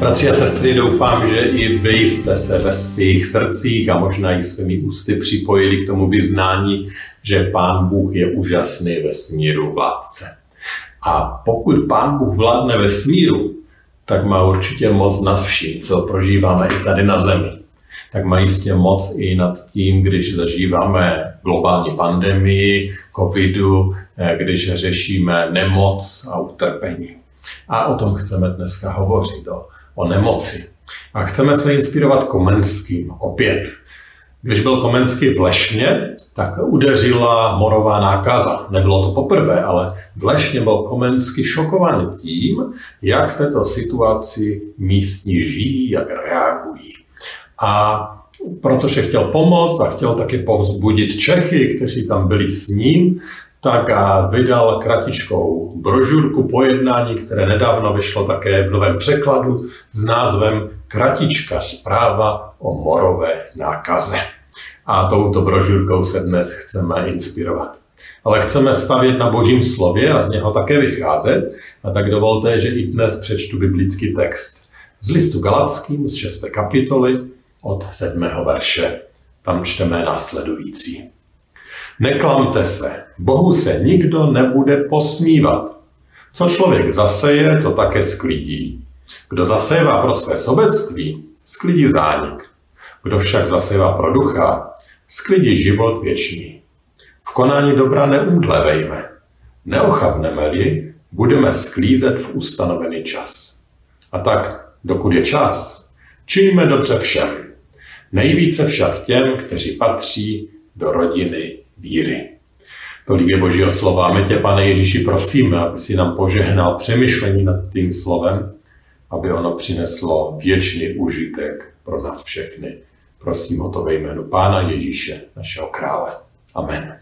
Bratři a sestry, doufám, že i vy jste se ve svých srdcích a možná i svými ústy připojili k tomu vyznání, že Pán Bůh je úžasný ve smíru vládce. A pokud Pán Bůh vládne ve smíru, tak má určitě moc nad vším, co prožíváme i tady na zemi. Tak má jistě moc i nad tím, když zažíváme globální pandemii, covidu, eh, když řešíme nemoc a utrpení. A o tom chceme dneska hovořit, o o nemoci. A chceme se inspirovat Komenským opět. Když byl Komenský v Lešně, tak udeřila morová nákaza. Nebylo to poprvé, ale v Lešně byl Komenský šokovaný tím, jak v této situaci místní žijí, jak reagují. A protože chtěl pomoct a chtěl taky povzbudit Čechy, kteří tam byli s ním, tak vydal kratičkou brožurku pojednání, které nedávno vyšlo také v novém překladu s názvem Kratička zpráva o morové nákaze. A touto brožurkou se dnes chceme inspirovat. Ale chceme stavět na božím slově a z něho také vycházet. A tak dovolte, že i dnes přečtu biblický text z listu Galackým z 6. kapitoly od 7. verše. Tam čteme následující. Neklamte se, Bohu se nikdo nebude posmívat. Co člověk zaseje, to také sklidí. Kdo zasejevá pro své sobectví, sklidí zánik. Kdo však zasejevá pro ducha, sklidí život věčný. V konání dobra neumdlevejme. Neochabneme-li, budeme sklízet v ustanovený čas. A tak, dokud je čas, činíme dobře všem. Nejvíce však těm, kteří patří do rodiny víry. Tolik je Božího slova. My tě, pane Ježíši, prosíme, aby si nám požehnal přemýšlení nad tím slovem, aby ono přineslo věčný užitek pro nás všechny. Prosím o to ve jménu Pána Ježíše, našeho krále. Amen.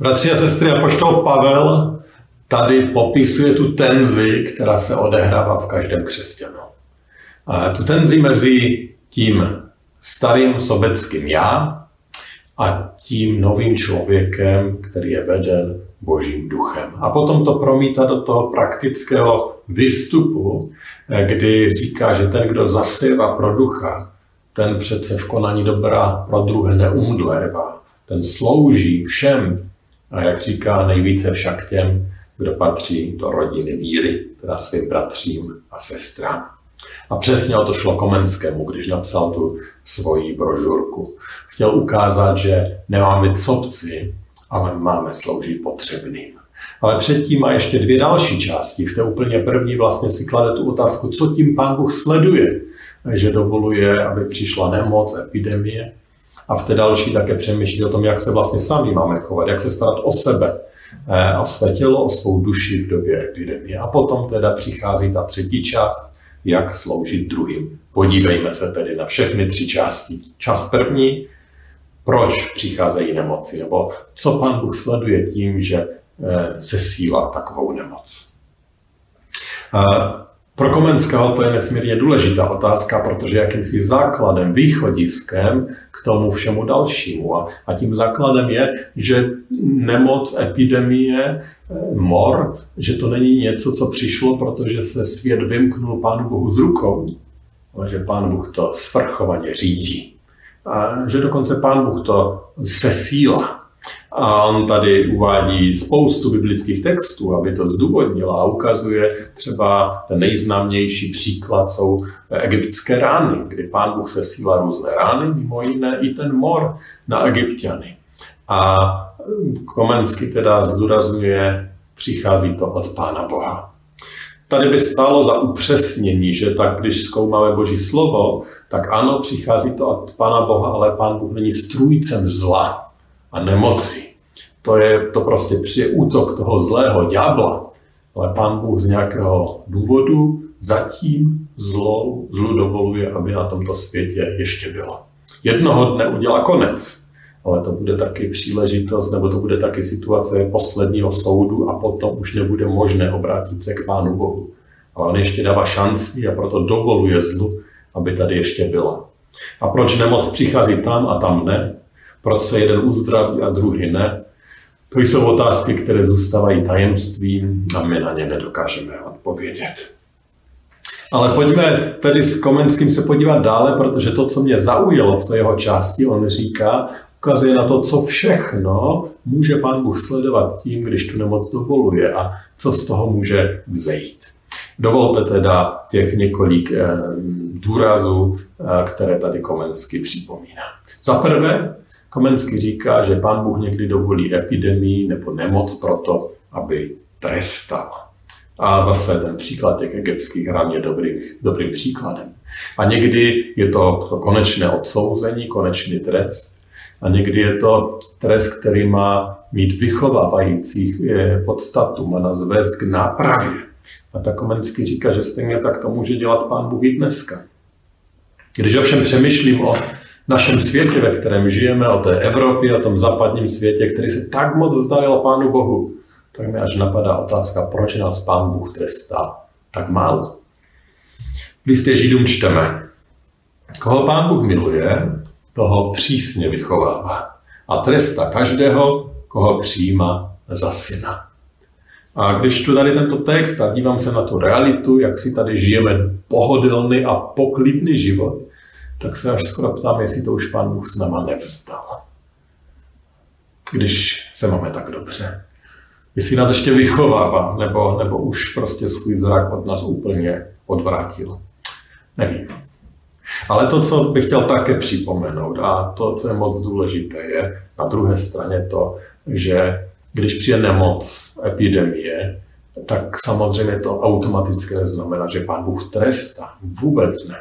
Bratři a sestry, apoštol Pavel tady popisuje tu tenzi, která se odehrává v každém křesťanu. A tu tenzi mezi tím starým sobeckým já a tím novým člověkem, který je veden Božím duchem. A potom to promítá do toho praktického výstupu, kdy říká, že ten, kdo zasévá pro ducha, ten přece v konání dobra pro druhé neumdlévá. Ten slouží všem a jak říká, nejvíce však těm, kdo patří do rodiny víry, teda svým bratřím a sestrám. A přesně o to šlo Komenskému, když napsal tu svoji brožurku. Chtěl ukázat, že nemáme copci, ale máme sloužit potřebným. Ale předtím má ještě dvě další části. V té úplně první vlastně si klade tu otázku, co tím pán Bůh sleduje, že dovoluje, aby přišla nemoc, epidemie. A v té další také přemýšlí o tom, jak se vlastně sami máme chovat, jak se starat o sebe, eh, o své tělo, o svou duši v době epidemie. A potom teda přichází ta třetí část, jak sloužit druhým. Podívejme se tedy na všechny tři části. Čas první, proč přicházejí nemoci, nebo co pan Bůh sleduje tím, že eh, se síla takovou nemoc. Pro Komenského to je nesmírně důležitá otázka, protože jakýmsi základem, východiskem k tomu všemu dalšímu. A, a tím základem je, že nemoc, epidemie, eh, mor, že to není něco, co přišlo, protože se svět vymknul Pánu Bohu z rukou, ale že Pán Bůh to svrchovaně řídí. A že dokonce Pán Bůh to sesílá. A on tady uvádí spoustu biblických textů, aby to zdůvodnil a ukazuje třeba ten nejznámější příklad jsou egyptské rány, kdy pán Bůh sesílá různé rány, mimo jiné i ten mor na egyptiany. A Komensky teda zdůrazňuje, přichází to od Pána Boha. Tady by stálo za upřesnění, že tak, když zkoumáme Boží slovo, tak ano, přichází to od Pána Boha, ale Pán Bůh není strůjcem zla a nemoci. To je to prostě při útok toho zlého ďábla. Ale pán Bůh z nějakého důvodu zatím zlou, zlu dovoluje, aby na tomto světě ještě bylo. Jednoho dne udělá konec, ale to bude taky příležitost, nebo to bude taky situace posledního soudu a potom už nebude možné obrátit se k Pánu Bohu. Ale on ještě dává šanci a proto dovoluje zlu, aby tady ještě byla. A proč nemoc přichází tam a tam ne? Proč se jeden uzdraví a druhý ne? To jsou otázky, které zůstávají tajemstvím a my na ně nedokážeme odpovědět. Ale pojďme tedy s Komenským se podívat dále, protože to, co mě zaujalo v té jeho části, on říká, ukazuje na to, co všechno může pán Bůh sledovat tím, když tu nemoc dovoluje a co z toho může vzejít. Dovolte teda těch několik eh, důrazů, eh, které tady Komensky připomíná. Za prvé, Komensky říká, že pán Bůh někdy dovolí epidemii nebo nemoc proto, aby trestal. A zase ten příklad těch egyptských hran je dobrý, dobrým příkladem. A někdy je to konečné odsouzení, konečný trest. A někdy je to trest, který má mít vychovávající eh, podstatu, má nás vést k nápravě. A tak Komensky říká, že stejně tak to může dělat pán Bůh i dneska. Když ovšem přemýšlím o našem světě, ve kterém žijeme, o té Evropě, o tom západním světě, který se tak moc vzdalil Pánu Bohu, tak mi až napadá otázka, proč nás Pán Bůh trestá tak málo. V listě Židům čteme, koho Pán Bůh miluje, toho přísně vychovává a tresta každého, koho přijímá za syna. A když tu tady tento text a dívám se na tu realitu, jak si tady žijeme pohodlný a poklidný život, tak se až skoro ptám, jestli to už pán Bůh s náma nevzdal. Když se máme tak dobře. Jestli nás ještě vychovává, nebo, nebo už prostě svůj zrak od nás úplně odvrátil. Nevím. Ale to, co bych chtěl také připomenout, a to, co je moc důležité, je na druhé straně to, že když přijde nemoc, epidemie, tak samozřejmě to automaticky neznamená, že pán Bůh trestá. Vůbec ne.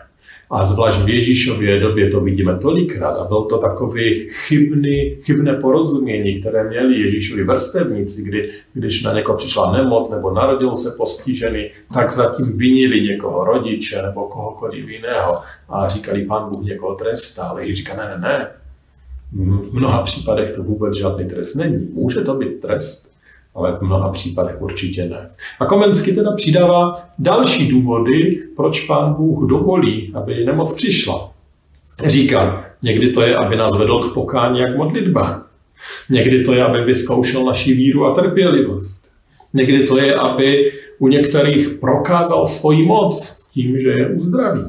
A zvlášť v Ježíšově době to vidíme tolikrát. A byl to takový chybný, chybné porozumění, které měli Ježíšovi vrstevníci, kdy, když na někoho přišla nemoc nebo narodil se postižený, tak zatím vinili někoho rodiče nebo kohokoliv jiného a říkali, pán Bůh někoho trestá. Ale Ježíš říká, ne, ne, ne. V mnoha případech to vůbec žádný trest není. Může to být trest, ale v mnoha případech určitě ne. A Komenský teda přidává další důvody, proč pán Bůh dovolí, aby nemoc přišla. Říká, někdy to je, aby nás vedl k pokání jak modlitba. Někdy to je, aby vyzkoušel naši víru a trpělivost. Někdy to je, aby u některých prokázal svoji moc tím, že je uzdraví.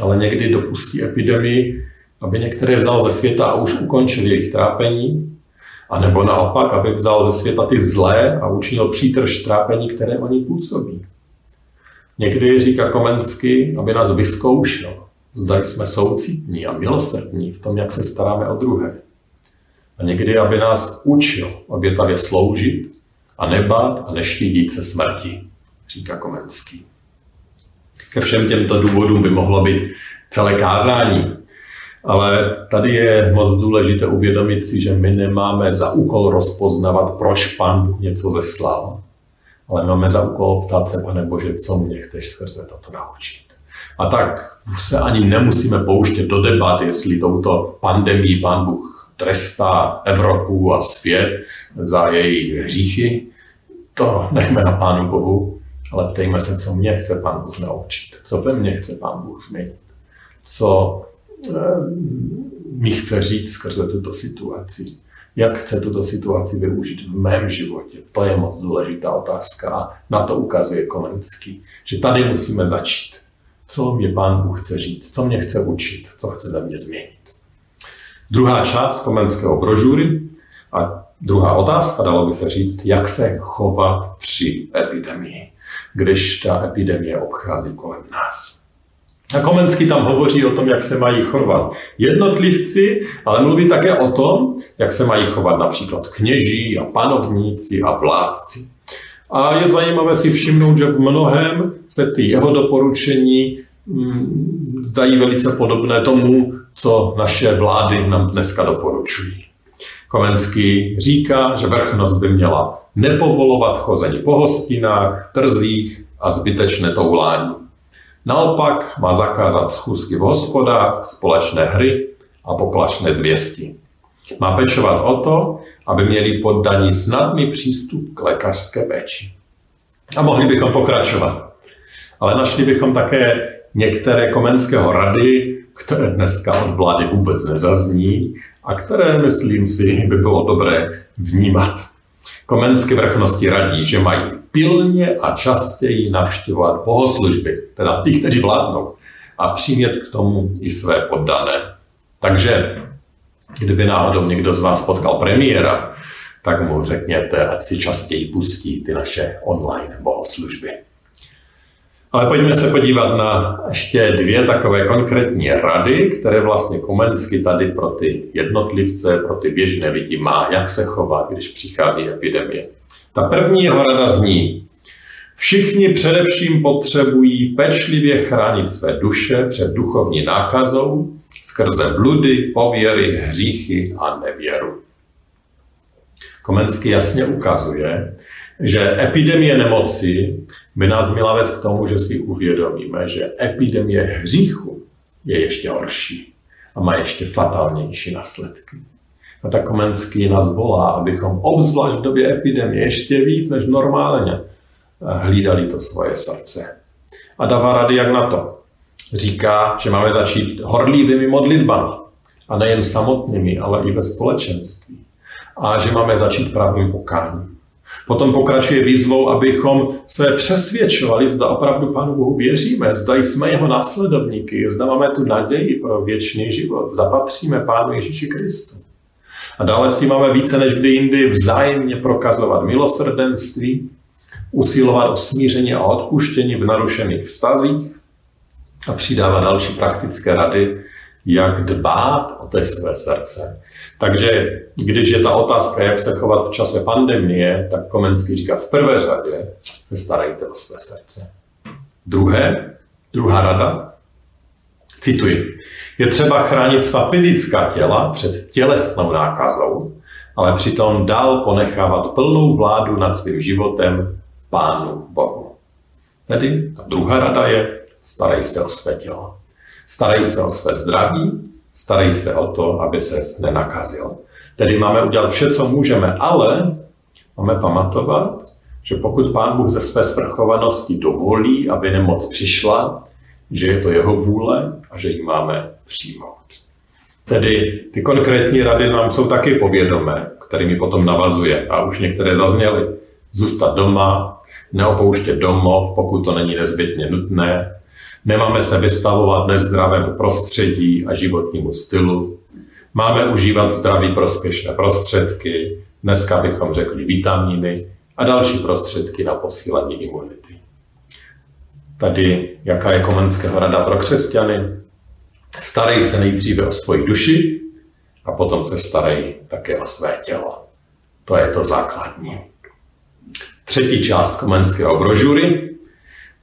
Ale někdy dopustí epidemii, aby některé vzal ze světa a už ukončil jejich trápení, a nebo naopak, aby vzal ze světa ty zlé a učinil přítrž trápení, které oni působí. Někdy říká Komensky, aby nás vyzkoušel, zda jsme soucitní a milosrdní v tom, jak se staráme o druhé. A někdy, aby nás učil obětavě sloužit a nebát a neštídit se smrti, říká Komenský. Ke všem těmto důvodům by mohlo být celé kázání, ale tady je moc důležité uvědomit si, že my nemáme za úkol rozpoznavat, proč Pán Bůh něco zeslal, ale máme za úkol ptát se, pane Bože, co mě chceš skrze toto naučit. A tak se ani nemusíme pouštět do debat, jestli touto pandemii Pán Bůh trestá Evropu a svět za její hříchy. To nechme na Pánu Bohu, ale ptejme se, co mě chce Pán Bůh naučit, co ve mně chce Pán Bůh změnit, co mi chce říct skrze tuto situaci. Jak chce tuto situaci využít v mém životě? To je moc důležitá otázka a na to ukazuje Komenský, že tady musíme začít. Co mě Pán Bůh chce říct? Co mě chce učit? Co chce ve mně změnit? Druhá část Komenského brožury a druhá otázka, dalo by se říct, jak se chovat při epidemii, když ta epidemie obchází kolem nás. A Komenský tam hovoří o tom, jak se mají chovat jednotlivci, ale mluví také o tom, jak se mají chovat například kněží a panovníci a vládci. A je zajímavé si všimnout, že v mnohem se ty jeho doporučení mm, zdají velice podobné tomu, co naše vlády nám dneska doporučují. Komenský říká, že vrchnost by měla nepovolovat chození po hostinách, trzích a zbytečné toulání. Naopak má zakázat schůzky v hospodách, společné hry a poplašné zvěsti. Má pečovat o to, aby měli poddaní snadný přístup k lékařské péči. A mohli bychom pokračovat. Ale našli bychom také některé komenského rady, které dneska od vlády vůbec nezazní a které, myslím si, by bylo dobré vnímat. Komenské vrchnosti radí, že mají pilně a častěji navštěvovat bohoslužby, teda ty, kteří vládnou, a přimět k tomu i své poddané. Takže kdyby náhodou někdo z vás potkal premiéra, tak mu řekněte, ať si častěji pustí ty naše online bohoslužby. Ale pojďme se podívat na ještě dvě takové konkrétní rady, které vlastně Komensky tady pro ty jednotlivce, pro ty běžné lidi má, jak se chovat, když přichází epidemie. Ta první jeho rada zní, všichni především potřebují pečlivě chránit své duše před duchovní nákazou skrze bludy, pověry, hříchy a nevěru. Komensky jasně ukazuje, že epidemie nemoci by nás měla vést k tomu, že si uvědomíme, že epidemie hříchu je ještě horší a má ještě fatálnější následky. A tak Komenský nás volá, abychom obzvlášť v době epidemie ještě víc než normálně hlídali to svoje srdce. A dává rady, jak na to. Říká, že máme začít horlivými modlitbami. A nejen samotnými, ale i ve společenství. A že máme začít pravým pokáním. Potom pokračuje výzvou, abychom se přesvědčovali, zda opravdu Pánu Bohu věříme, zda jsme jeho následovníky, zda máme tu naději pro věčný život, zda patříme Pánu Ježíši Kristu. A dále si máme více než kdy jindy vzájemně prokazovat milosrdenství, usilovat o smíření a odpuštění v narušených vztazích a přidávat další praktické rady, jak dbát o té své srdce. Takže když je ta otázka, jak se chovat v čase pandemie, tak Komenský říká, v prvé řadě se starejte o své srdce. Druhé, druhá rada, cituji, je třeba chránit svá fyzická těla před tělesnou nákazou, ale přitom dál ponechávat plnou vládu nad svým životem Pánu Bohu. Tedy ta druhá rada je, starej se o své tělo. Starej se o své zdraví, starej se o to, aby se nenakazil. Tedy máme udělat vše, co můžeme, ale máme pamatovat, že pokud Pán Bůh ze své svrchovanosti dovolí, aby nemoc přišla, že je to jeho vůle a že ji máme přijmout. Tedy ty konkrétní rady nám jsou taky povědomé, kterými potom navazuje a už některé zazněly. Zůstat doma, neopouštět domov, pokud to není nezbytně nutné, Nemáme se vystavovat nezdravému prostředí a životnímu stylu. Máme užívat zdraví prospěšné prostředky, dneska bychom řekli vitamíny a další prostředky na posílení imunity. Tady, jaká je Komenského rada pro křesťany? Starej se nejdříve o svoji duši a potom se starej také o své tělo. To je to základní. Třetí část Komenského brožury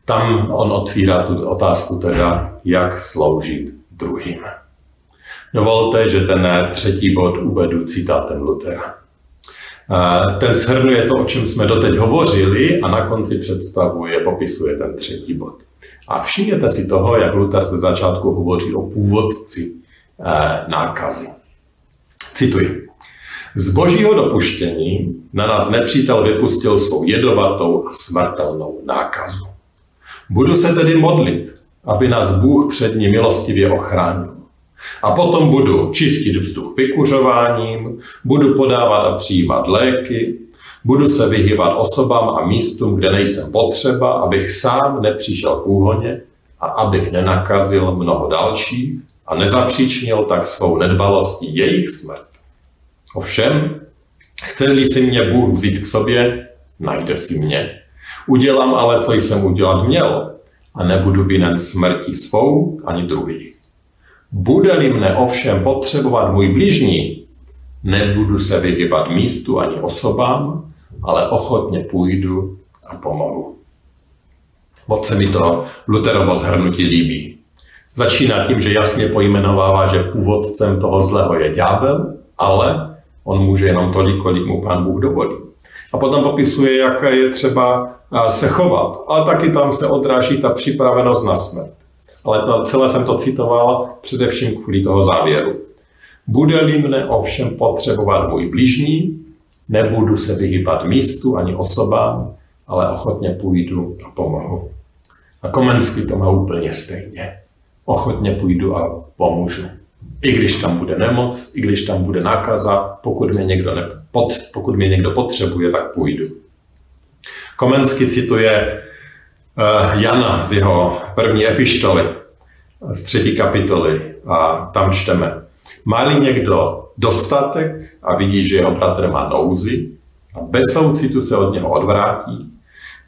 tam on otvírá tu otázku teda, jak sloužit druhým. Dovolte, že ten třetí bod uvedu citátem Lutera. Ten shrnuje to, o čem jsme doteď hovořili a na konci představuje, popisuje ten třetí bod. A všimněte si toho, jak Luther ze začátku hovoří o původci eh, nákazy. Cituji. Z božího dopuštění na nás nepřítel vypustil svou jedovatou a smrtelnou nákazu. Budu se tedy modlit, aby nás Bůh před ní milostivě ochránil. A potom budu čistit vzduch vykuřováním, budu podávat a přijímat léky, budu se vyhýbat osobám a místům, kde nejsem potřeba, abych sám nepřišel k úhoně a abych nenakazil mnoho dalších a nezapříčnil tak svou nedbalostí jejich smrt. Ovšem, chce-li si mě Bůh vzít k sobě, najde si mě. Udělám ale, co jsem udělat měl a nebudu vinen smrti svou ani druhých. Bude-li mne ovšem potřebovat můj bližní, nebudu se vyhybat místu ani osobám, ale ochotně půjdu a pomohu. Moc se mi to Luterovo zhrnutí líbí. Začíná tím, že jasně pojmenovává, že původcem toho zlého je ďábel, ale on může jenom tolik, kolik mu pán Bůh dovolí. A potom popisuje, jaké je třeba se chovat, ale taky tam se odráží ta připravenost na smrt. Ale to, celé jsem to citoval především kvůli toho závěru. Bude-li mne ovšem potřebovat můj blížní, nebudu se vyhýbat místu ani osobám, ale ochotně půjdu a pomohu. A Komenský to má úplně stejně. Ochotně půjdu a pomůžu. I když tam bude nemoc, i když tam bude nákaza, pokud mě někdo, nepod, pokud mě někdo potřebuje, tak půjdu. Komensky cituje Jana z jeho první epištoly, z třetí kapitoly a tam čteme. Má-li někdo dostatek a vidí, že jeho bratr má nouzi a bez soucitu se od něho odvrátí,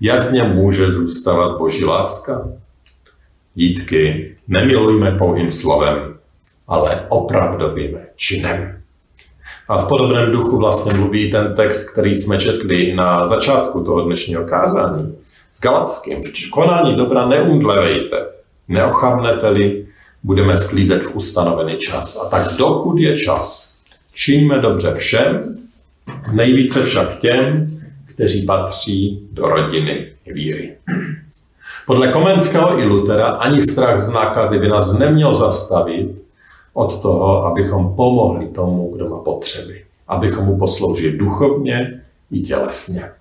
jak v něm může zůstávat boží láska? Dítky, nemilujme pouhým slovem, ale opravdovým činem. A v podobném duchu vlastně mluví ten text, který jsme četli na začátku toho dnešního kázání. S Galackým. V konání dobra neumdlevejte. Neochabnete-li, budeme sklízet v ustanovený čas. A tak dokud je čas, činíme dobře všem, nejvíce však těm, kteří patří do rodiny víry. Podle Komenského i Lutera ani strach z nákazy by nás neměl zastavit od toho, abychom pomohli tomu, kdo má potřeby. Abychom mu posloužili duchovně i tělesně.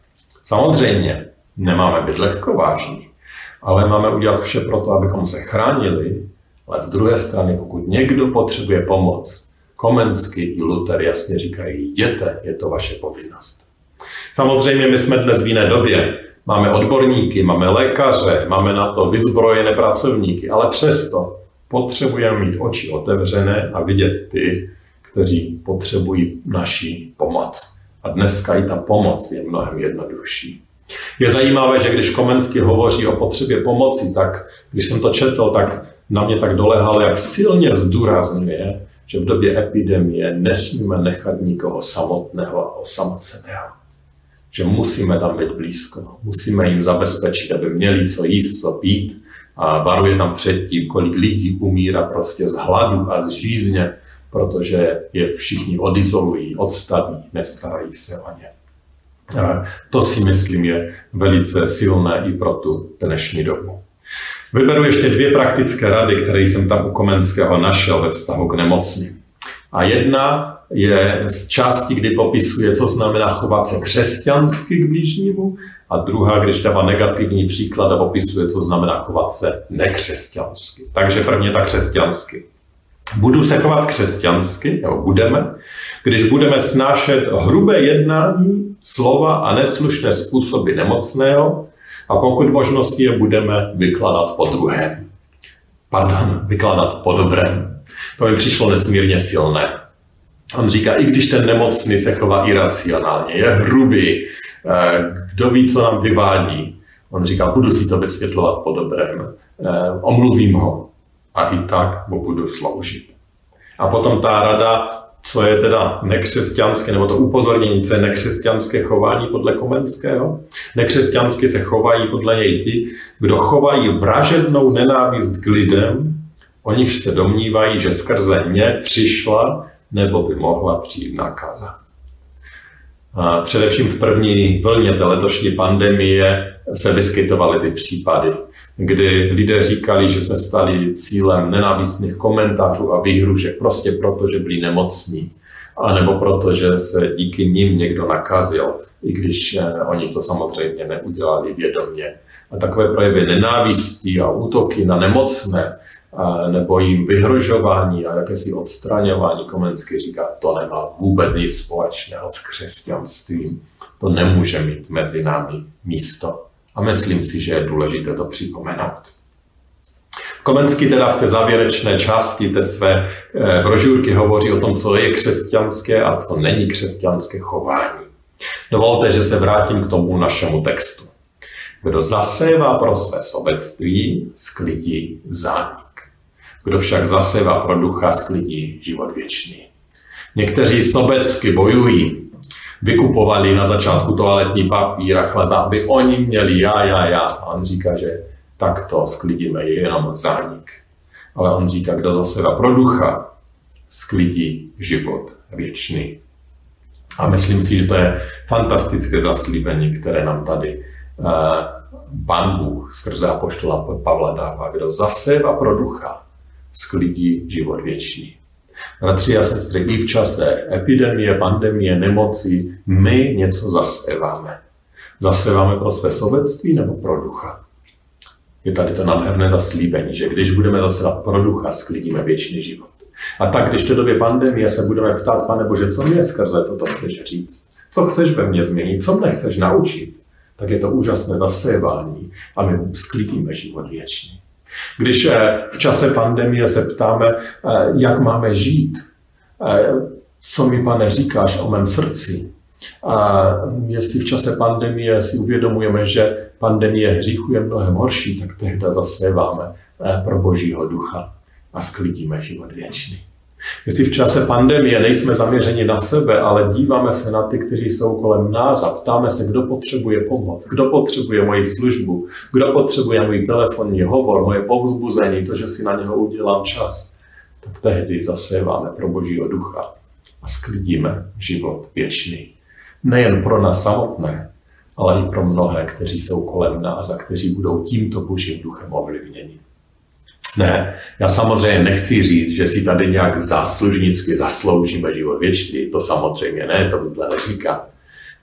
Samozřejmě nemáme být lehkovážní, ale máme udělat vše pro to, abychom se chránili, ale z druhé strany, pokud někdo potřebuje pomoc, Komensky i Luther jasně říkají, jděte, je to vaše povinnost. Samozřejmě my jsme dnes v jiné době. Máme odborníky, máme lékaře, máme na to vyzbrojené pracovníky, ale přesto potřebujeme mít oči otevřené a vidět ty, kteří potřebují naší pomoc. A dneska i ta pomoc je mnohem jednodušší. Je zajímavé, že když Komensky hovoří o potřebě pomoci, tak když jsem to četl, tak na mě tak dolehalo, jak silně zdůrazňuje, že v době epidemie nesmíme nechat nikoho samotného a osamoceného že musíme tam být blízko. Musíme jim zabezpečit, aby měli co jíst, co pít. A varuje tam před tím, kolik lidí umírá prostě z hladu a z žízně, protože je všichni odizolují, odstaví, nestarají se o ně. To si myslím je velice silné i pro tu dnešní dobu. Vyberu ještě dvě praktické rady, které jsem tam u Komenského našel ve vztahu k nemocným. A jedna je z části, kdy popisuje, co znamená chovat se křesťansky k blížnímu, a druhá, když dává negativní příklad a popisuje, co znamená chovat se nekřesťansky. Takže prvně ta křesťansky. Budu se chovat křesťansky, nebo budeme, když budeme snášet hrubé jednání, slova a neslušné způsoby nemocného a pokud možnosti je budeme vykladat po druhém. Pardon, vykladat po dobrém. To mi přišlo nesmírně silné. On říká, i když ten nemocný se chová iracionálně, je hrubý, eh, kdo ví, co nám vyvádí. On říká, budu si to vysvětlovat po dobrém, eh, omluvím ho a i tak mu budu sloužit. A potom ta rada, co je teda nekřesťanské, nebo to upozornění, co je nekřesťanské chování podle Komenského. Nekřesťansky se chovají podle něj ti, kdo chovají vražednou nenávist k lidem, o nich se domnívají, že skrze ně přišla nebo by mohla přijít nákaza. A především v první vlně té letošní pandemie se vyskytovaly ty případy, kdy lidé říkali, že se stali cílem nenávistných komentářů a výhružek prostě proto, že byli nemocní, a nebo proto, že se díky nim někdo nakazil, i když eh, oni to samozřejmě neudělali vědomě. A takové projevy nenávistí a útoky na nemocné nebo jim vyhrožování a jakési odstraňování. Komensky říká, to nemá vůbec nic společného s křesťanstvím. To nemůže mít mezi námi místo. A myslím si, že je důležité to připomenout. Komensky teda v té závěrečné části té své eh, brožurky hovoří o tom, co je křesťanské a co není křesťanské chování. Dovolte, že se vrátím k tomu našemu textu. Kdo zasévá pro své sobectví, sklidí zánik. Kdo však zaseva pro ducha, sklidí život věčný. Někteří sobecky bojují, vykupovali na začátku toaletní papír a chleba, aby oni měli já, já, já. A on říká, že takto sklidíme jenom zánik. Ale on říká, kdo zaseva pro ducha, sklidí život věčný. A myslím si, že to je fantastické zaslíbení, které nám tady Pán Bůh skrze apoštola Pavla dává, kdo zaséva pro ducha, sklidí život věčný. Bratři a sestry, i v čase epidemie, pandemie, nemocí, my něco zaséváme. Zaséváme pro své sobectví nebo pro ducha. Je tady to nádherné zaslíbení, že když budeme zasevat pro ducha, sklidíme věčný život. A tak, když v té době pandemie se budeme ptát, pane Bože, co mě skrze toto chceš říct? Co chceš ve mně změnit? Co mě chceš naučit? Tak je to úžasné zasévání a my sklidíme život věčný. Když eh, v čase pandemie se ptáme, eh, jak máme žít, eh, co mi, pane, říkáš o mém srdci, a jestli v čase pandemie si uvědomujeme, že pandemie hříchu je mnohem horší, tak tehdy zaséváme pro Božího ducha a sklidíme život věčný. Jestli v čase pandemie nejsme zaměřeni na sebe, ale díváme se na ty, kteří jsou kolem nás a ptáme se, kdo potřebuje pomoc, kdo potřebuje moji službu, kdo potřebuje můj telefonní hovor, moje povzbuzení, to, že si na něho udělám čas, tak tehdy zaséváme pro Božího ducha a sklidíme život věčný. Nejen pro nás samotné, ale i pro mnohé, kteří jsou kolem nás a kteří budou tímto Božím duchem ovlivněni. Ne, já samozřejmě nechci říct, že si tady nějak záslužnicky zasloužíme život věčný, to samozřejmě ne, to Bible neříká.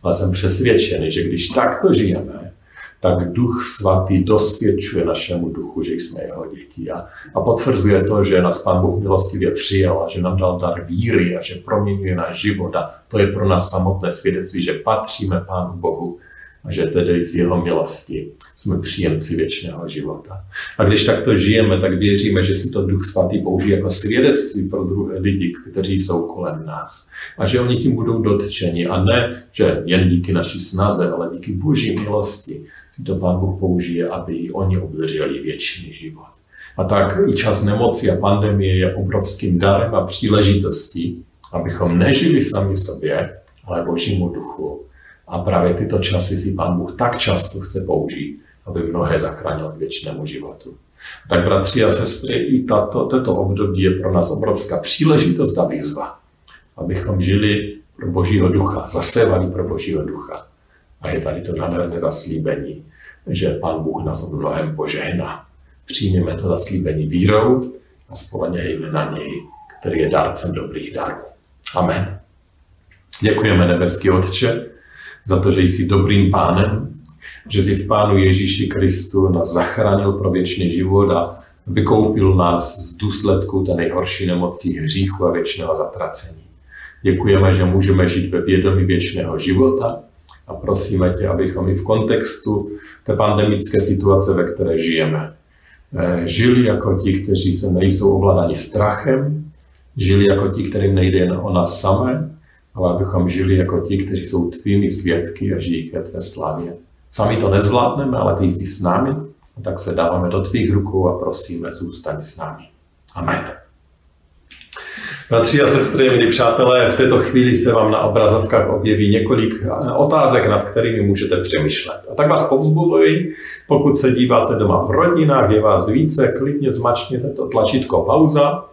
Ale jsem přesvědčený, že když takto žijeme, tak Duch Svatý dosvědčuje našemu duchu, že jsme jeho děti. A, a potvrzuje to, že nás Pán Bůh milostivě přijal a že nám dal dar víry a že proměňuje náš život. A to je pro nás samotné svědectví, že patříme Pánu Bohu a že tedy z jeho milosti jsme příjemci věčného života. A když takto žijeme, tak věříme, že si to Duch Svatý použije jako svědectví pro druhé lidi, kteří jsou kolem nás. A že oni tím budou dotčeni. A ne, že jen díky naší snaze, ale díky Boží milosti si to Pán Bůh použije, aby oni obdrželi věčný život. A tak i čas nemoci a pandemie je obrovským darem a příležitostí, abychom nežili sami sobě, ale Božímu duchu a právě tyto časy si Pán Bůh tak často chce použít, aby mnohé zachránil k věčnému životu. Tak bratři a sestry, i tato, toto období je pro nás obrovská příležitost a výzva, abychom žili pro Božího ducha, zasévali pro Božího ducha. A je tady to nádherné zaslíbení, že Pán Bůh nás mnohem požehná. Přijměme to zaslíbení vírou a spolenějme na něj, který je dárcem dobrých darů. Amen. Děkujeme, nebeský Otče, za to, že jsi dobrým pánem, že jsi v Pánu Ježíši Kristu nás zachránil pro věčný život a vykoupil nás z důsledku té nejhorší nemocí hříchu a věčného zatracení. Děkujeme, že můžeme žít ve vědomí věčného života a prosíme tě, abychom i v kontextu té pandemické situace, ve které žijeme, eh, žili jako ti, kteří se nejsou ovládáni strachem, žili jako ti, kterým nejde jen o nás samé, ale abychom žili jako ti, kteří jsou tvými svědky a žijí ke tvé slavě. Sami to nezvládneme, ale ty jsi s námi, a tak se dáváme do tvých rukou a prosíme, zůstaň s námi. Amen. Bratři a sestry, milí přátelé, v této chvíli se vám na obrazovkách objeví několik otázek, nad kterými můžete přemýšlet. A tak vás povzbuzuji, pokud se díváte doma v rodinách, je vás více, klidně zmačkněte to tlačítko pauza,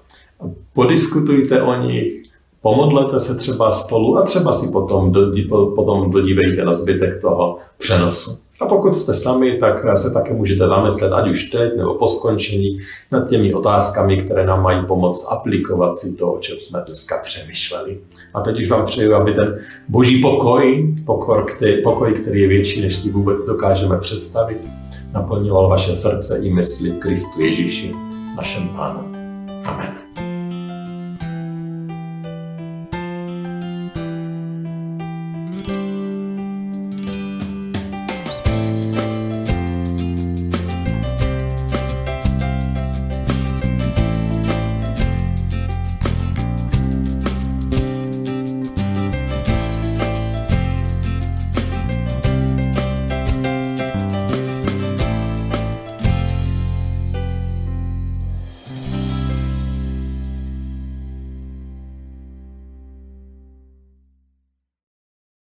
podiskutujte o nich, pomodlete se třeba spolu a třeba si potom, potom dodívejte na zbytek toho přenosu. A pokud jste sami, tak se také můžete zamyslet, ať už teď nebo po skončení, nad těmi otázkami, které nám mají pomoct aplikovat si to, o čem jsme dneska přemýšleli. A teď už vám přeju, aby ten boží pokoj, pokoj, který, pokoj, který je větší, než si vůbec dokážeme představit, naplňoval vaše srdce i mysli Kristu Ježíši, našem Pánu. Amen.